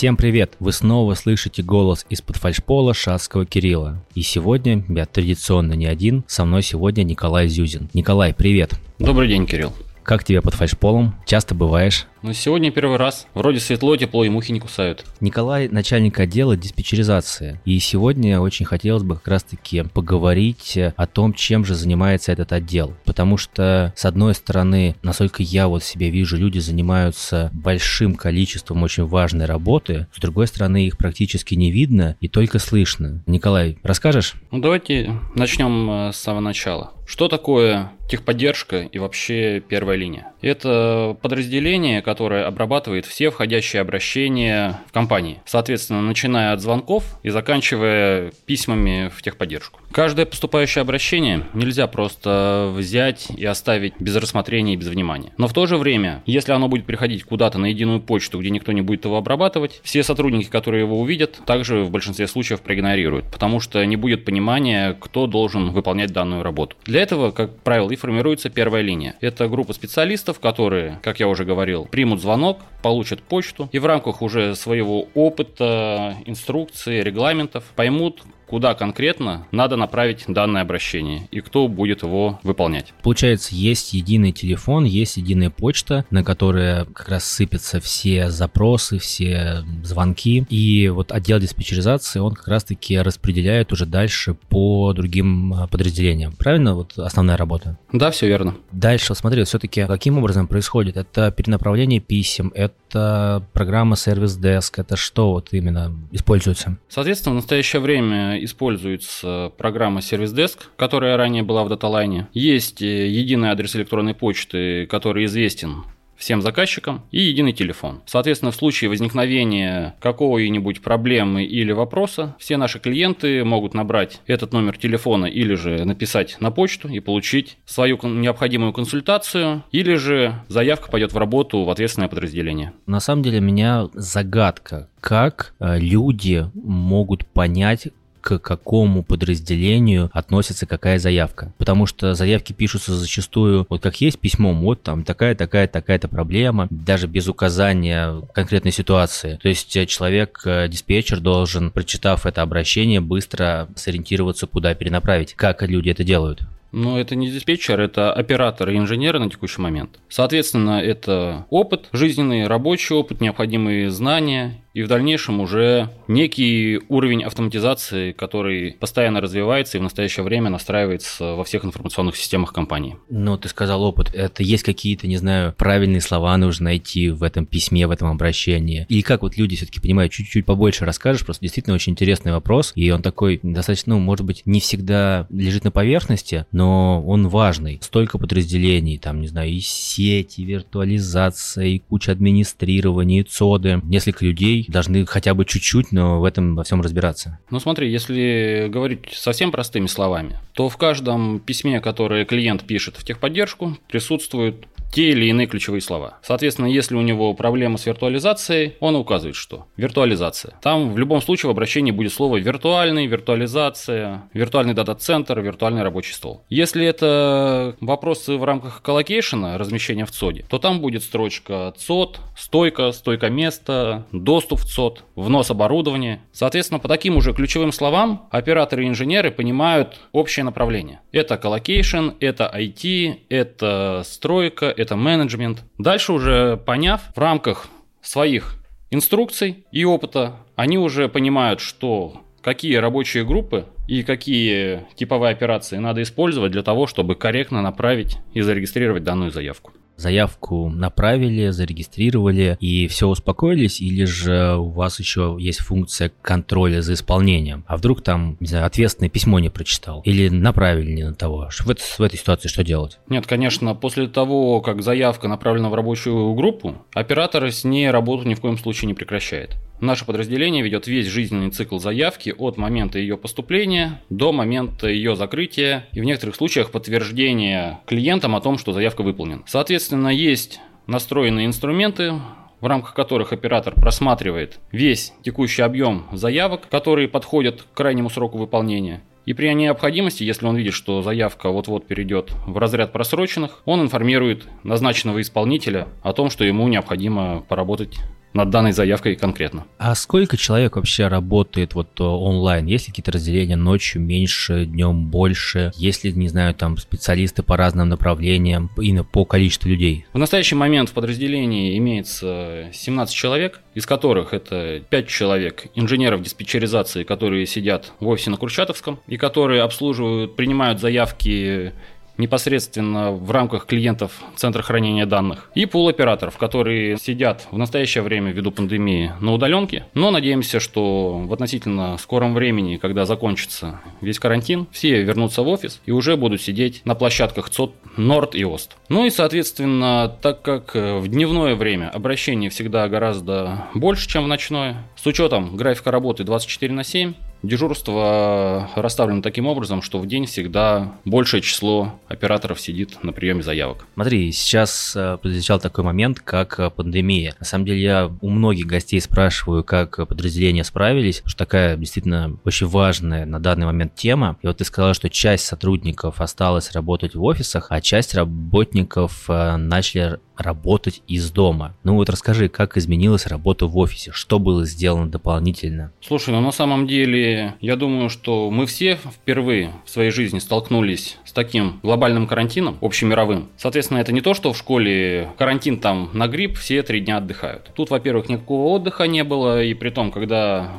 Всем привет! Вы снова слышите голос из-под фальшпола Шацкого Кирилла. И сегодня я традиционно не один, со мной сегодня Николай Зюзин. Николай, привет! Добрый день, Кирилл. Как тебе под фальшполом? Часто бываешь? Ну, сегодня первый раз. Вроде светло, тепло и мухи не кусают. Николай – начальник отдела диспетчеризации. И сегодня очень хотелось бы как раз-таки поговорить о том, чем же занимается этот отдел. Потому что, с одной стороны, насколько я вот себе вижу, люди занимаются большим количеством очень важной работы. С другой стороны, их практически не видно и только слышно. Николай, расскажешь? Ну, давайте начнем э, с самого начала. Что такое техподдержка и вообще первая линия? Это подразделение, которое обрабатывает все входящие обращения в компании. Соответственно, начиная от звонков и заканчивая письмами в техподдержку. Каждое поступающее обращение нельзя просто взять и оставить без рассмотрения и без внимания. Но в то же время, если оно будет приходить куда-то на единую почту, где никто не будет его обрабатывать, все сотрудники, которые его увидят, также в большинстве случаев проигнорируют, потому что не будет понимания, кто должен выполнять данную работу. Для этого, как правило, и формируется первая линия. Это группа специалистов, которые, как я уже говорил, примут звонок, получат почту и в рамках уже своего опыта, инструкций, регламентов поймут, куда конкретно надо направить данное обращение и кто будет его выполнять. Получается, есть единый телефон, есть единая почта, на которой как раз сыпятся все запросы, все звонки. И вот отдел диспетчеризации, он как раз-таки распределяет уже дальше по другим а, подразделениям. Правильно? Вот основная работа. Да, все верно. Дальше, смотри, все-таки каким образом происходит? Это перенаправление писем, это программа сервис деск, это что вот именно используется? Соответственно, в настоящее время используется программа Service Desk, которая ранее была в DataLine. Есть э, единый адрес электронной почты, который известен всем заказчикам и единый телефон. Соответственно, в случае возникновения какой-нибудь проблемы или вопроса, все наши клиенты могут набрать этот номер телефона или же написать на почту и получить свою необходимую консультацию, или же заявка пойдет в работу в ответственное подразделение. На самом деле, меня загадка, как э, люди могут понять, к какому подразделению относится какая заявка. Потому что заявки пишутся зачастую, вот как есть письмом, вот там такая, такая, такая-то проблема, даже без указания конкретной ситуации. То есть э, человек, э, диспетчер должен, прочитав это обращение, быстро сориентироваться, куда перенаправить. Как люди это делают? Но это не диспетчер, это оператор и инженеры на текущий момент. Соответственно, это опыт, жизненный, рабочий опыт, необходимые знания и в дальнейшем уже некий уровень автоматизации, который постоянно развивается и в настоящее время настраивается во всех информационных системах компании. Ну, ты сказал опыт. Это есть какие-то, не знаю, правильные слова нужно найти в этом письме, в этом обращении? И как вот люди все-таки понимают, чуть-чуть побольше расскажешь, просто действительно очень интересный вопрос, и он такой достаточно, ну, может быть, не всегда лежит на поверхности, но он важный. Столько подразделений, там, не знаю, и сети, и виртуализация, и куча администрирования, и ЦОДы, несколько людей, должны хотя бы чуть-чуть, но в этом во всем разбираться. Ну смотри, если говорить совсем простыми словами, то в каждом письме, которое клиент пишет в техподдержку, присутствует те или иные ключевые слова. Соответственно, если у него проблема с виртуализацией, он указывает, что виртуализация. Там в любом случае в обращении будет слово виртуальный, виртуализация, виртуальный дата-центр, виртуальный рабочий стол. Если это вопросы в рамках colocation а, размещения в ЦОДе, то там будет строчка ЦОД, стойка, стойка места, доступ в ЦОД, внос оборудования. Соответственно, по таким уже ключевым словам операторы и инженеры понимают общее направление. Это colocation, это IT, это стройка, это менеджмент. Дальше уже поняв в рамках своих инструкций и опыта, они уже понимают, что какие рабочие группы и какие типовые операции надо использовать для того, чтобы корректно направить и зарегистрировать данную заявку заявку направили, зарегистрировали и все успокоились, или же у вас еще есть функция контроля за исполнением? А вдруг там, не знаю, ответственное письмо не прочитал или направили не на того? В, это, в этой ситуации что делать? Нет, конечно, после того, как заявка направлена в рабочую группу, оператор с ней работу ни в коем случае не прекращает. Наше подразделение ведет весь жизненный цикл заявки от момента ее поступления до момента ее закрытия и в некоторых случаях подтверждения клиентам о том, что заявка выполнена. Соответственно, есть настроенные инструменты, в рамках которых оператор просматривает весь текущий объем заявок, которые подходят к крайнему сроку выполнения. И при необходимости, если он видит, что заявка вот-вот перейдет в разряд просроченных, он информирует назначенного исполнителя о том, что ему необходимо поработать над данной заявкой конкретно. А сколько человек вообще работает вот э, онлайн? Есть ли какие-то разделения ночью меньше, днем больше? Есть ли, не знаю, там специалисты по разным направлениям, именно по количеству людей? В настоящий момент в подразделении имеется 17 человек, из которых это 5 человек инженеров диспетчеризации, которые сидят в офисе на Курчатовском и которые обслуживают, принимают заявки непосредственно в рамках клиентов Центра хранения данных, и пул операторов, которые сидят в настоящее время ввиду пандемии на удаленке, но надеемся, что в относительно скором времени, когда закончится весь карантин, все вернутся в офис и уже будут сидеть на площадках ЦОД Норд и Ост. Ну и, соответственно, так как в дневное время обращений всегда гораздо больше, чем в ночное, с учетом графика работы 24 на 7, Дежурство расставлено таким образом, что в день всегда большее число операторов сидит на приеме заявок. Смотри, сейчас э, подвечал такой момент, как э, пандемия. На самом деле я у многих гостей спрашиваю, как подразделения справились, что такая действительно очень важная на данный момент тема. И вот ты сказал, что часть сотрудников осталась работать в офисах, а часть работников э, начали работать из дома. Ну вот расскажи, как изменилась работа в офисе, что было сделано дополнительно? Слушай, ну на самом деле, я думаю, что мы все впервые в своей жизни столкнулись с таким глобальным карантином, общемировым. Соответственно, это не то, что в школе карантин там на грипп, все три дня отдыхают. Тут, во-первых, никакого отдыха не было, и при том, когда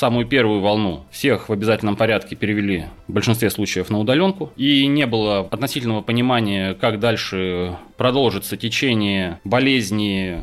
самую первую волну всех в обязательном порядке перевели в большинстве случаев на удаленку. И не было относительного понимания, как дальше продолжится течение болезни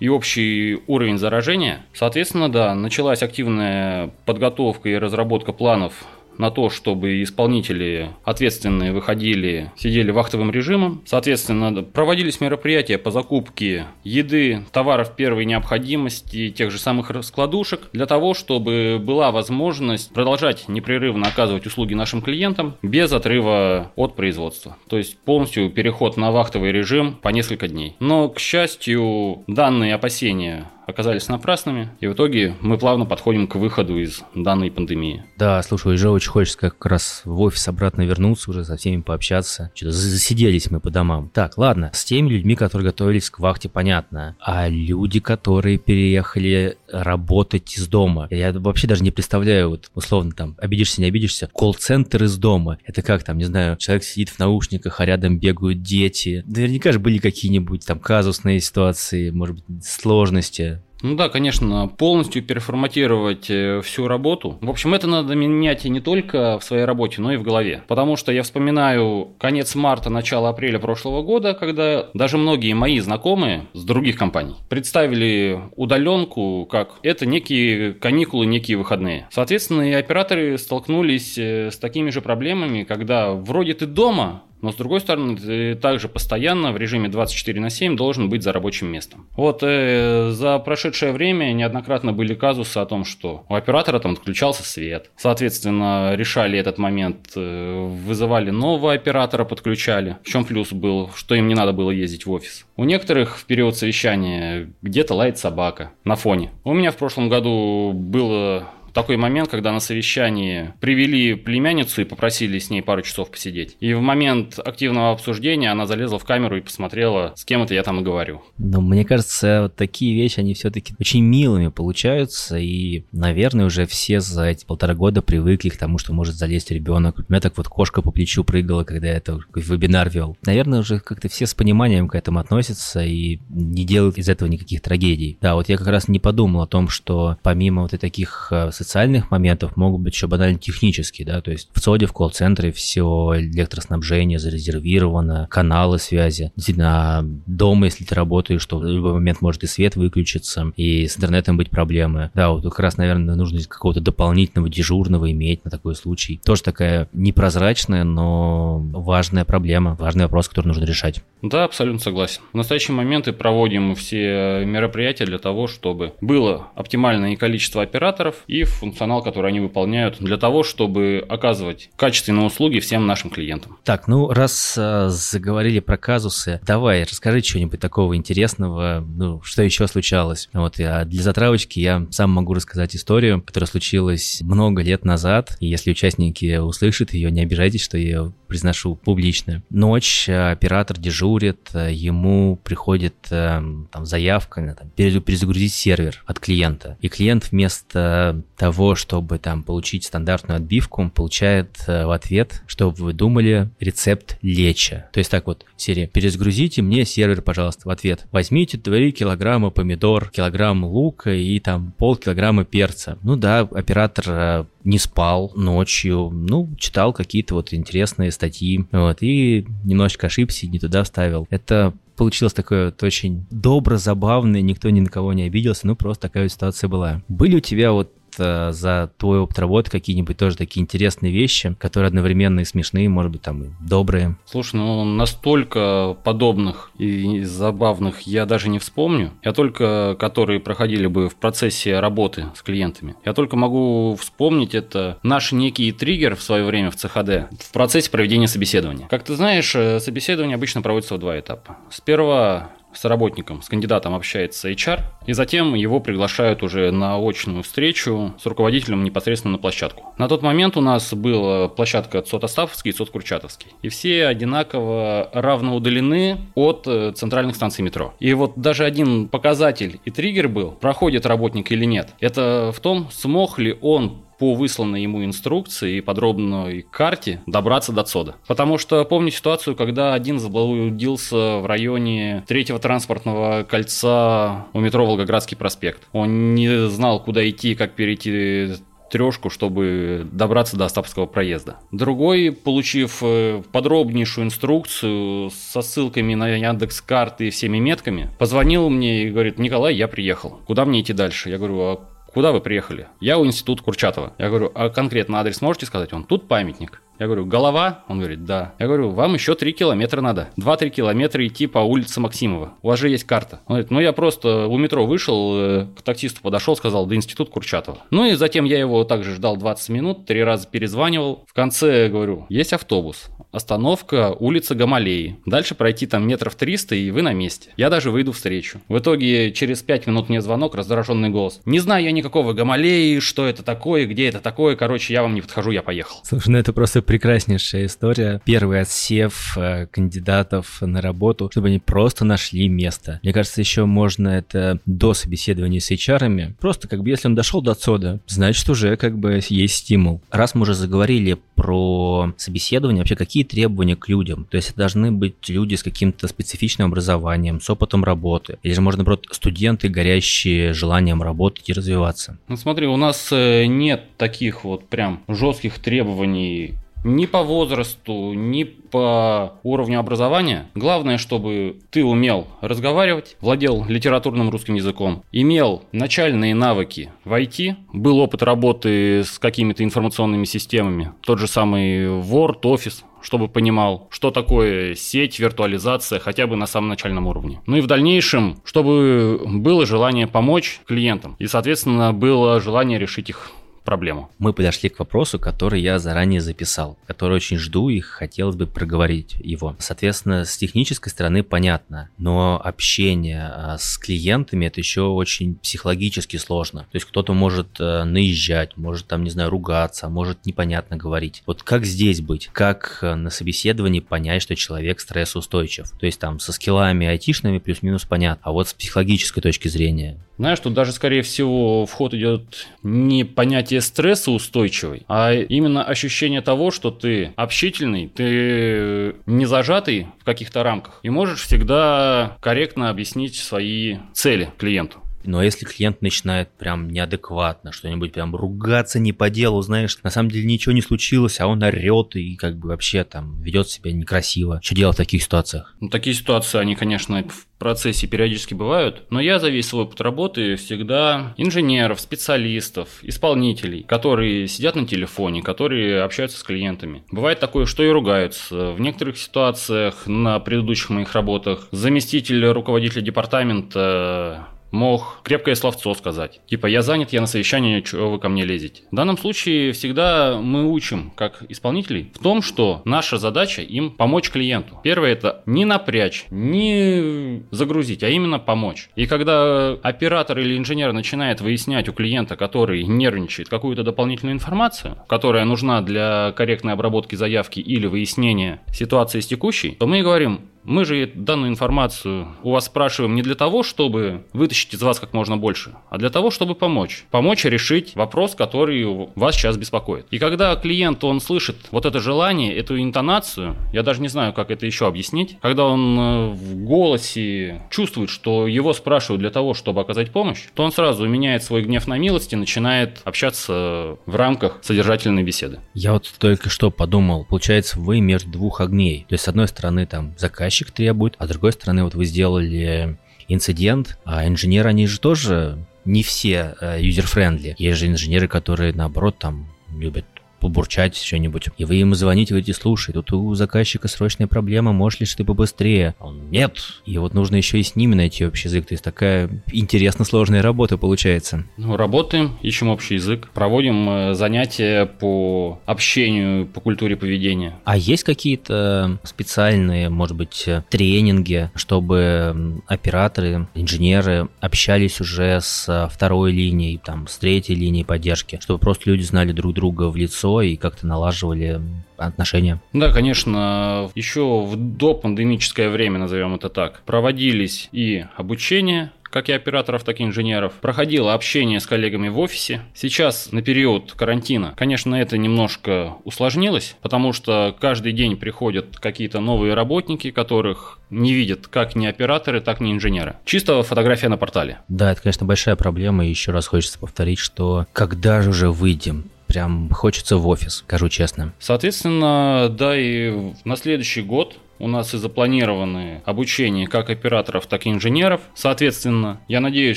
и общий уровень заражения. Соответственно, да, началась активная подготовка и разработка планов на то, чтобы исполнители ответственные выходили, сидели вахтовым режимом. Соответственно, проводились мероприятия по закупке еды, товаров первой необходимости, тех же самых раскладушек, для того, чтобы была возможность продолжать непрерывно оказывать услуги нашим клиентам без отрыва от производства. То есть полностью переход на вахтовый режим по несколько дней. Но, к счастью, данные опасения оказались напрасными, и в итоге мы плавно подходим к выходу из данной пандемии. Да, слушай, уже очень хочется как раз в офис обратно вернуться, уже со всеми пообщаться. Что-то засиделись мы по домам. Так, ладно, с теми людьми, которые готовились к вахте, понятно. А люди, которые переехали работать из дома, я вообще даже не представляю, вот условно там, обидишься, не обидишься, колл-центр из дома. Это как там, не знаю, человек сидит в наушниках, а рядом бегают дети. Наверняка же были какие-нибудь там казусные ситуации, может быть, сложности. Ну да, конечно, полностью переформатировать э, всю работу. В общем, это надо менять и не только в своей работе, но и в голове. Потому что я вспоминаю конец марта, начало апреля прошлого года, когда даже многие мои знакомые с других компаний представили удаленку как это некие каникулы, некие выходные. Соответственно, и операторы столкнулись э, с такими же проблемами, когда вроде ты дома, но с другой стороны, ты также постоянно в режиме 24 на 7 должен быть за рабочим местом. Вот э, за прошедшее время неоднократно были казусы о том, что у оператора там отключался свет. Соответственно, решали этот момент, э, вызывали нового оператора, подключали. В чем плюс был, что им не надо было ездить в офис. У некоторых в период совещания где-то лает собака на фоне. У меня в прошлом году было такой момент, когда на совещании привели племянницу и попросили с ней пару часов посидеть. И в момент активного обсуждения она залезла в камеру и посмотрела, с кем это я там и говорю. Но мне кажется, вот такие вещи, они все-таки очень милыми получаются, и, наверное, уже все за эти полтора года привыкли к тому, что может залезть ребенок. У меня так вот кошка по плечу прыгала, когда я это вебинар вел. Наверное, уже как-то все с пониманием к этому относятся и не делают из этого никаких трагедий. Да, вот я как раз не подумал о том, что помимо вот и таких э, социальных моментов могут быть еще банально технические, да, то есть в СОДе, в колл-центре все электроснабжение зарезервировано, каналы связи. Действительно, дома, если ты работаешь, что в любой момент может и свет выключиться, и с интернетом быть проблемы. Да, вот как раз, наверное, нужно какого-то дополнительного дежурного иметь на такой случай. Тоже такая непрозрачная, но важная проблема, важный вопрос, который нужно решать. Да, абсолютно согласен. В настоящий момент и проводим все мероприятия для того, чтобы было оптимальное количество операторов и в функционал, который они выполняют для того, чтобы оказывать качественные услуги всем нашим клиентам. Так, ну раз э, заговорили про казусы, давай расскажи что-нибудь такого интересного, ну что еще случалось. Вот а для затравочки я сам могу рассказать историю, которая случилась много лет назад. И если участники услышат ее, не обижайтесь, что я ее произношу публично. Ночь, э, оператор дежурит, э, ему приходит там заявка, там, перезагрузить сервер от клиента. И клиент вместо того, чтобы там получить стандартную отбивку, получает в ответ, чтобы вы думали, рецепт леча. То есть так вот, серия, перезагрузите мне сервер, пожалуйста, в ответ. Возьмите 3 килограмма помидор, килограмм лука и там полкилограмма перца. Ну да, оператор не спал ночью, ну, читал какие-то вот интересные статьи, вот, и немножечко ошибся, не туда вставил. Это получилось такое вот очень добро, забавное, никто ни на кого не обиделся, ну, просто такая ситуация была. Были у тебя вот э, за твой опыт работы какие-нибудь тоже такие интересные вещи, которые одновременно и смешные, может быть, там и добрые? Слушай, ну настолько подобных и забавных я даже не вспомню. Я только, которые проходили бы в процессе работы с клиентами. Я только могу вспомнить это наш некий триггер в свое время в ЦХД в процессе проведения собеседования. Как ты знаешь, э, собеседование обычно проводится в два этапа. Сперва с работником, с кандидатом общается HR, и затем его приглашают уже на очную встречу с руководителем непосредственно на площадку. На тот момент у нас была площадка Цот-Остафовский и Цот-Курчатовский, и все одинаково равно удалены от э, центральных станций метро. И вот даже один показатель и триггер был, проходит работник или нет, это в том, смог ли он по высланной ему инструкции и подробной карте добраться до ЦОДа. Потому что помню ситуацию, когда один заблудился в районе третьего транспортного кольца у метро Волгоградский проспект. Он не знал, куда идти, как перейти трешку, чтобы добраться до Остапского проезда. Другой, получив э, подробнейшую инструкцию со ссылками на Яндекс карты и всеми метками, позвонил мне и говорит, Николай, я приехал. Куда мне идти дальше? Я говорю, а куда вы приехали? Я у института Курчатова. Я говорю, а конкретно адрес можете сказать? Он, тут памятник. Я говорю, голова? Он говорит, да. Я говорю, вам еще 3 километра надо. 2-3 километра идти по улице Максимова. У вас же есть карта. Он говорит, ну я просто у метро вышел, э, к таксисту подошел, сказал, да институт Курчатова. Ну и затем я его также ждал 20 минут, три раза перезванивал. В конце говорю, есть автобус остановка улица Гамалеи. Дальше пройти там метров 300 и вы на месте. Я даже выйду встречу. В итоге через 5 минут мне звонок, раздраженный голос. Не знаю я никакого Гамалеи, что это такое, где это такое. Короче, я вам не подхожу, я поехал. Слушай, ну это просто прекраснейшая история. Первый отсев э, кандидатов на работу, чтобы они просто нашли место. Мне кажется, еще можно это до собеседования с HR. Просто как бы если он дошел до отсюда, значит уже как бы есть стимул. Раз мы уже заговорили про собеседование, вообще какие требования к людям? То есть это должны быть люди с каким-то специфичным образованием, с опытом работы, или же, можно, наоборот, студенты, горящие желанием работать и развиваться? Ну смотри, у нас э, нет таких вот прям жестких требований ни по возрасту, ни по уровню образования. Главное, чтобы ты умел разговаривать, владел литературным русским языком, имел начальные навыки в IT, был опыт работы с какими-то информационными системами, тот же самый Word, Office, чтобы понимал, что такое сеть, виртуализация, хотя бы на самом начальном уровне. Ну и в дальнейшем, чтобы было желание помочь клиентам и, соответственно, было желание решить их проблему. Мы подошли к вопросу, который я заранее записал, который очень жду и хотелось бы проговорить его. Соответственно, с технической стороны понятно, но общение а, с клиентами это еще очень психологически сложно. То есть кто-то может э, наезжать, может там, не знаю, ругаться, может непонятно говорить. Вот как здесь быть? Как э, на собеседовании понять, что человек стрессоустойчив? То есть там со скиллами айтишными плюс-минус понятно, а вот с психологической точки зрения. Знаешь, тут даже, скорее всего, вход идет не понятие понятие стресса устойчивый, а именно ощущение того, что ты общительный, ты не зажатый в каких-то рамках и можешь всегда корректно объяснить свои цели клиенту. Но если клиент начинает прям неадекватно, что-нибудь прям ругаться не по делу, знаешь, на самом деле ничего не случилось, а он орет и как бы вообще там ведет себя некрасиво. Что делать в таких ситуациях? Ну, такие ситуации, они, конечно, в процессе периодически бывают, но я за весь свой опыт работы всегда инженеров, специалистов, исполнителей, которые сидят на телефоне, которые общаются с клиентами. Бывает такое, что и ругаются. В некоторых ситуациях на предыдущих моих работах заместитель руководителя департамента мог крепкое словцо сказать. Типа, я занят, я на совещании, чего вы ко мне лезете. В данном случае всегда мы учим, как исполнителей, в том, что наша задача им помочь клиенту. Первое это не напрячь, не загрузить, а именно помочь. И когда оператор или инженер начинает выяснять у клиента, который нервничает, какую-то дополнительную информацию, которая нужна для корректной обработки заявки или выяснения ситуации с текущей, то мы говорим, мы же данную информацию у вас спрашиваем не для того, чтобы вытащить из вас как можно больше, а для того, чтобы помочь. Помочь решить вопрос, который вас сейчас беспокоит. И когда клиент, он слышит вот это желание, эту интонацию, я даже не знаю, как это еще объяснить, когда он э, в голосе чувствует, что его спрашивают для того, чтобы оказать помощь, то он сразу меняет свой гнев на милость и начинает общаться в рамках содержательной беседы. Я вот только что подумал, получается, вы между двух огней. То есть, с одной стороны, там, заказчик, заказчик требует, а с другой стороны, вот вы сделали инцидент, а инженеры, они же тоже не все э, user-friendly. Есть же инженеры, которые, наоборот, там любят побурчать что-нибудь. И вы ему звоните, говорите, слушай, тут у заказчика срочная проблема, можешь ли ты побыстрее? А он, нет. И вот нужно еще и с ними найти общий язык. То есть такая интересно сложная работа получается. Ну, работаем, ищем общий язык, проводим э, занятия по общению, по культуре поведения. А есть какие-то специальные, может быть, тренинги, чтобы операторы, инженеры общались уже с второй линией, там, с третьей линией поддержки, чтобы просто люди знали друг друга в лицо, лицо и как-то налаживали отношения. Да, конечно, еще в допандемическое время, назовем это так, проводились и обучение как и операторов, так и инженеров. Проходило общение с коллегами в офисе. Сейчас, на период карантина, конечно, это немножко усложнилось, потому что каждый день приходят какие-то новые работники, которых не видят как ни операторы, так и инженеры. Чисто фотография на портале. Да, это, конечно, большая проблема. И еще раз хочется повторить, что когда же уже выйдем прям хочется в офис, скажу честно. Соответственно, да, и на следующий год у нас и запланированы обучение как операторов, так и инженеров. Соответственно, я надеюсь,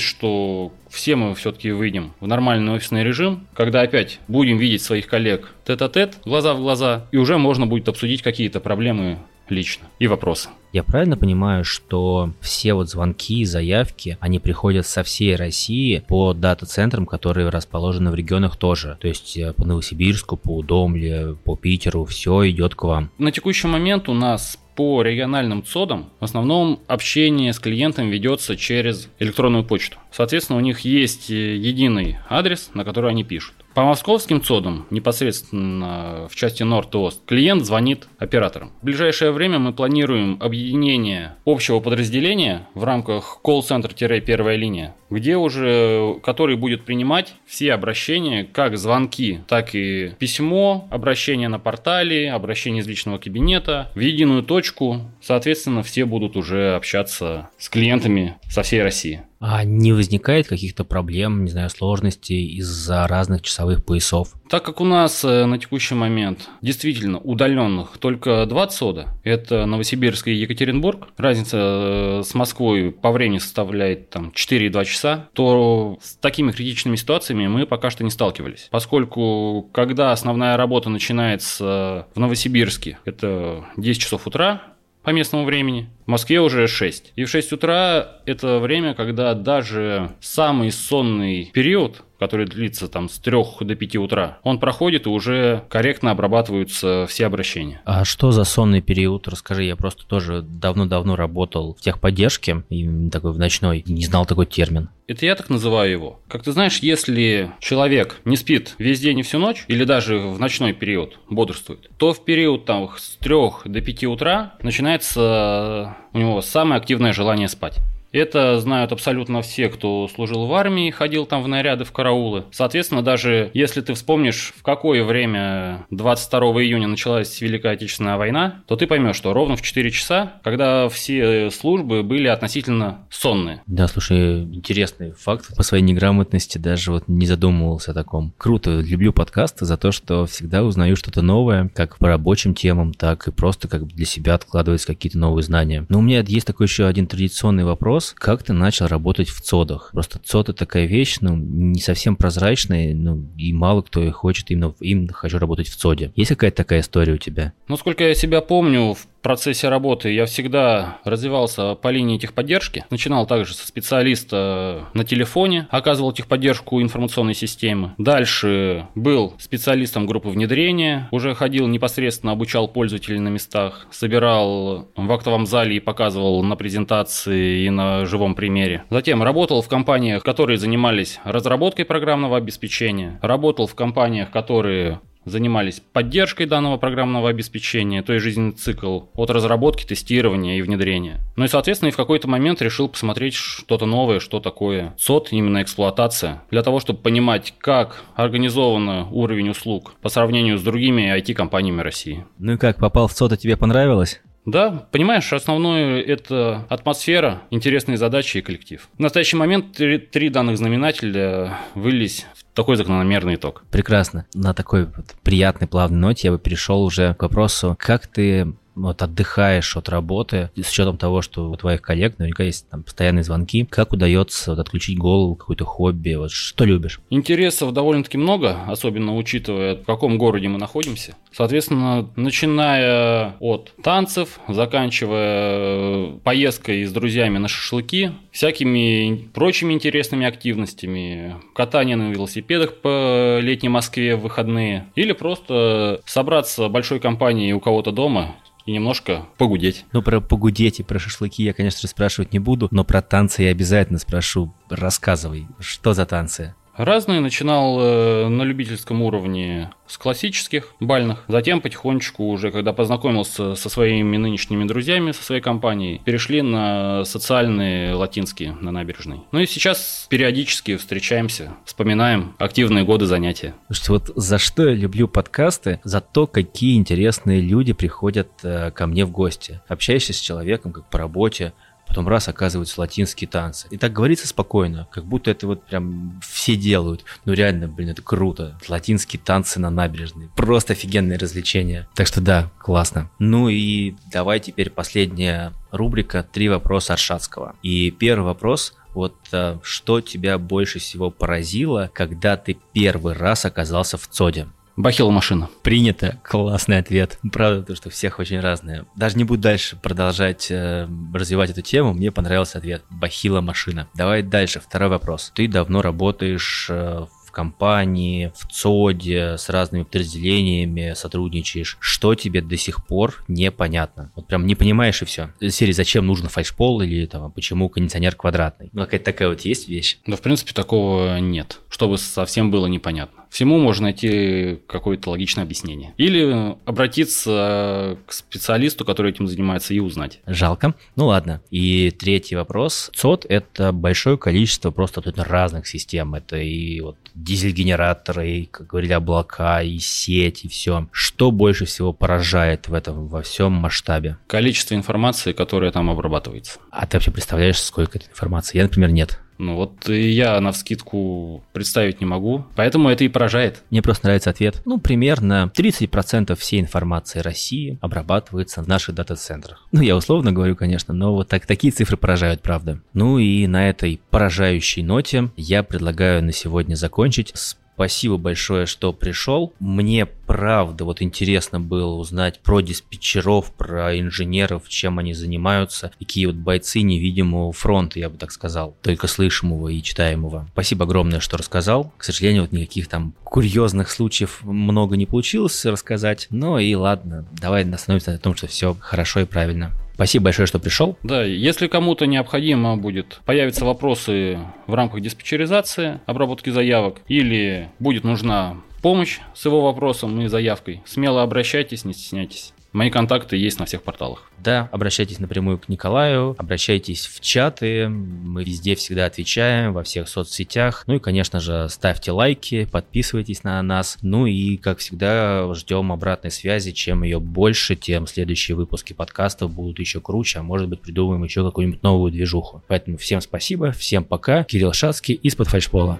что все мы все-таки выйдем в нормальный офисный режим, когда опять будем видеть своих коллег тет-а-тет, глаза в глаза, и уже можно будет обсудить какие-то проблемы лично и вопросы. Я правильно понимаю, что все вот звонки, заявки, они приходят со всей России по дата-центрам, которые расположены в регионах тоже. То есть э, по Новосибирску, по Удомле, по Питеру, все идет к вам. На текущий момент у нас по региональным ЦОДам в основном общение с клиентом ведется через электронную почту. Соответственно, у них есть э, единый адрес, на который они пишут. По московским ЦОДам, непосредственно в части Норд и Ост, клиент звонит операторам. В ближайшее время мы планируем объединение общего подразделения в рамках колл-центр-первая линия, где уже, который будет принимать все обращения, как звонки, так и письмо, обращения на портале, обращения из личного кабинета, в единую точку. Соответственно, все будут уже общаться с клиентами со всей России. А не возникает каких-то проблем, не знаю, сложностей из-за разных часовых поясов? Так как у нас э, на текущий момент действительно удаленных только два ЦОДа, это Новосибирск и Екатеринбург, разница э, с Москвой по времени составляет там 4,2 часа, то с такими критичными ситуациями мы пока что не сталкивались. Поскольку когда основная работа начинается в Новосибирске, это 10 часов утра, по местному времени. В Москве уже 6. И в 6 утра это время, когда даже самый сонный период который длится там с 3 до 5 утра, он проходит и уже корректно обрабатываются все обращения. А что за сонный период? Расскажи, я просто тоже давно-давно работал в техподдержке, и такой в ночной, не знал такой термин. Это я так называю его. Как ты знаешь, если человек не спит весь день и всю ночь, или даже в ночной период бодрствует, то в период там с 3 до 5 утра начинается у него самое активное желание спать. Это знают абсолютно все, кто служил в армии, ходил там в наряды, в караулы. Соответственно, даже если ты вспомнишь, в какое время 22 июня началась Великая Отечественная война, то ты поймешь, что ровно в 4 часа, когда все службы были относительно сонные. Да, слушай, интересный факт. По своей неграмотности даже вот не задумывался о таком. Круто, люблю подкасты за то, что всегда узнаю что-то новое, как по рабочим темам, так и просто как для себя откладывать какие-то новые знания. Но у меня есть такой еще один традиционный вопрос вопрос, как ты начал работать в ЦОДах? Просто ЦОД это такая вещь, ну, не совсем прозрачная, ну, и мало кто хочет именно, именно хочу работать в ЦОДе. Есть какая-то такая история у тебя? Ну, сколько я себя помню, в процессе работы я всегда развивался по линии техподдержки. Начинал также со специалиста на телефоне, оказывал техподдержку информационной системы. Дальше был специалистом группы внедрения, уже ходил непосредственно, обучал пользователей на местах, собирал в актовом зале и показывал на презентации и на живом примере. Затем работал в компаниях, которые занимались разработкой программного обеспечения, работал в компаниях, которые занимались поддержкой данного программного обеспечения, то есть жизненный цикл от разработки, тестирования и внедрения. Ну и, соответственно, и в какой-то момент решил посмотреть что-то новое, что такое СОТ, именно эксплуатация, для того, чтобы понимать, как организован уровень услуг по сравнению с другими IT-компаниями России. Ну и как, попал в СОТ, а тебе понравилось? Да, понимаешь, основное это атмосфера, интересные задачи и коллектив. В настоящий момент три, три данных знаменателя вылились в такой закономерный итог. Прекрасно. На такой вот приятной, плавной ноте я бы перешел уже к вопросу, как ты вот отдыхаешь от работы, с учетом того, что у твоих коллег наверняка есть там постоянные звонки, как удается вот, отключить голову, какое-то хобби, вот что любишь? Интересов довольно-таки много, особенно учитывая, в каком городе мы находимся. Соответственно, начиная от танцев, заканчивая поездкой с друзьями на шашлыки, всякими прочими интересными активностями, катание на велосипедах по летней Москве в выходные, или просто собраться большой компанией у кого-то дома и немножко погудеть. Ну, про погудеть и про шашлыки я, конечно же, спрашивать не буду, но про танцы я обязательно спрошу. Рассказывай, что за танцы? Разные. Начинал э, на любительском уровне с классических бальных. Затем потихонечку уже, когда познакомился со своими нынешними друзьями, со своей компанией, перешли на социальные латинские на набережной. Ну и сейчас периодически встречаемся, вспоминаем активные годы занятия. Слушайте, вот за что я люблю подкасты? За то, какие интересные люди приходят э, ко мне в гости. Общаешься с человеком, как по работе, потом раз оказываются латинские танцы. И так говорится спокойно, как будто это вот прям все делают. Ну реально, блин, это круто. Латинские танцы на набережной. Просто офигенное развлечение. Так что да, классно. Ну и давай теперь последняя рубрика «Три вопроса от Шацкого». И первый вопрос – вот а, что тебя больше всего поразило, когда ты первый раз оказался в ЦОДе? Бахила машина. Принято. Классный ответ. Правда, то, что всех очень разные. Даже не буду дальше продолжать э, развивать эту тему. Мне понравился ответ. Бахила машина. Давай дальше. Второй вопрос. Ты давно работаешь э, в компании, в ЦОДе, с разными подразделениями сотрудничаешь, что тебе до сих пор непонятно? Вот прям не понимаешь и все. Из серии «Зачем нужен фальшпол?» или там «Почему кондиционер квадратный?» Ну, какая-то такая вот есть вещь? Да, в принципе, такого нет, чтобы совсем было непонятно. Всему можно найти какое-то логичное объяснение. Или обратиться к специалисту, который этим занимается, и узнать. Жалко. Ну ладно. И третий вопрос. ЦОД – это большое количество просто тут разных систем. Это и вот дизель-генераторы, и, как говорили, облака, и сеть, и все. Что больше всего поражает в этом во всем масштабе? Количество информации, которая там обрабатывается. А ты вообще представляешь, сколько этой информации? Я, например, нет. Ну вот я на вскидку представить не могу, поэтому это и поражает. Мне просто нравится ответ. Ну, примерно 30% всей информации России обрабатывается в наших дата-центрах. Ну, я условно говорю, конечно, но вот так, такие цифры поражают, правда. Ну и на этой поражающей ноте я предлагаю на сегодня закончить с Спасибо большое, что пришел. Мне правда вот интересно было узнать про диспетчеров, про инженеров, чем они занимаются, какие вот бойцы невидимого фронта, я бы так сказал, только слышимого и читаемого. Спасибо огромное, что рассказал. К сожалению, вот никаких там курьезных случаев много не получилось рассказать. Но и ладно, давай остановимся на том, что все хорошо и правильно. Спасибо большое, что пришел. Да, если кому-то необходимо будет, появятся вопросы в рамках диспетчеризации, обработки заявок, или будет нужна помощь с его вопросом и заявкой, смело обращайтесь, не стесняйтесь. Мои контакты есть на всех порталах. Да, обращайтесь напрямую к Николаю, обращайтесь в чаты, мы везде всегда отвечаем, во всех соцсетях. Ну и, конечно же, ставьте лайки, подписывайтесь на нас. Ну и, как всегда, ждем обратной связи. Чем ее больше, тем следующие выпуски подкастов будут еще круче, а может быть придумаем еще какую-нибудь новую движуху. Поэтому всем спасибо, всем пока. Кирилл Шацкий из-под фальшпола.